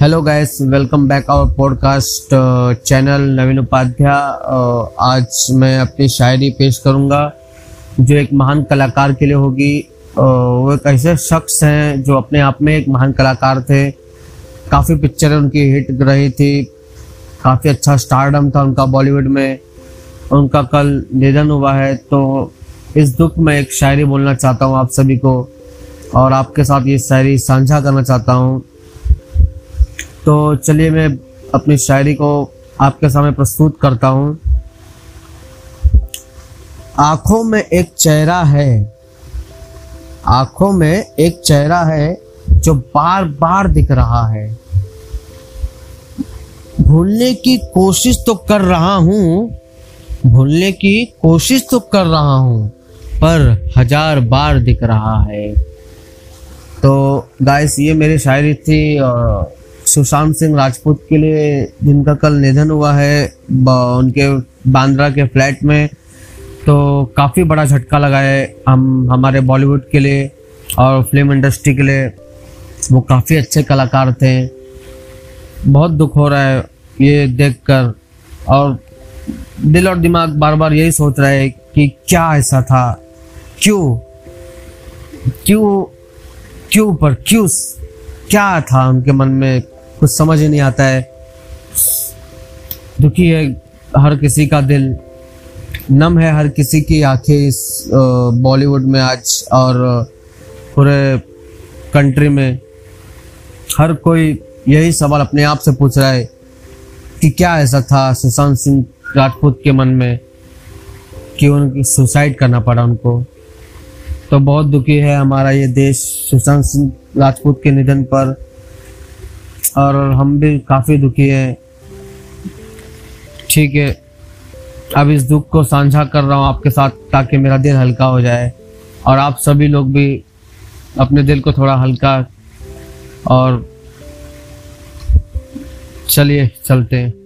Hello guys welcome back our podcast channel Naveen Upadhyay आज मैं अपनी शायरी पेश करूँगा जो एक महान कलाकार के लिए होगी। Uh, वो एक ऐसे शख्स हैं जो अपने आप में एक महान कलाकार थे। काफ़ी पिक्चरें उनकी हिट रही थी। काफ़ी अच्छा स्टारडम था उनका बॉलीवुड में। उनका कल निधन हुआ है तो इस दुख में एक शायरी बोलना चाहता हूँ आप सभी को, और आपके साथ ये शायरी साझा करना चाहता हूँ। तो चलिए मैं अपनी शायरी को आपके सामने प्रस्तुत करता हूँ। आँखों में एक चेहरा है, आँखों में एक चेहरा है जो बार बार दिख रहा है। भूलने की कोशिश तो कर रहा हूँ, भूलने की कोशिश तो कर रहा हूँ। पर हज़ार बार दिख रहा है। तो गाइस ये मेरी शायरी थी और सुशांत सिंह राजपूत के लिए, जिनका कल निधन हुआ है उनके बांद्रा के फ्लैट में। तो काफ़ी बड़ा झटका लगा है हम, हमारे बॉलीवुड के लिए और फ़िल्म इंडस्ट्री के लिए। वो काफ़ी अच्छे कलाकार थे। बहुत दुख हो रहा है ये देखकर। और दिल और दिमाग बार बार यही सोच रहा है कि क्या ऐसा था। क्यों? क्यों? क्यों पर क्यों? क्या था उनके मन में? कुछ समझ नहीं आता है। दुखी है हर किसी का दिल। नम है हर किसी की आँखें इस बॉलीवुड में आज और पूरे कंट्री में। हर कोई यही सवाल अपने आप से पूछ रहा है कि क्या ऐसा था सुशांत सिंह राजपूत के मन में कि उनकी सुसाइड करना पड़ा उनको? तो बहुत दुखी है हमारा ये देश सुशांत सिंह राजपूत के निधन पर। और हम भी काफ़ी दुखी हैं। ठीक है। अब इस दुख को साझा कर रहा हूँ आपके साथ ताकि मेरा दिल हल्का हो जाए। और आप सभी लोग भी अपने दिल को थोड़ा हल्का और चलिए, चलते हैं।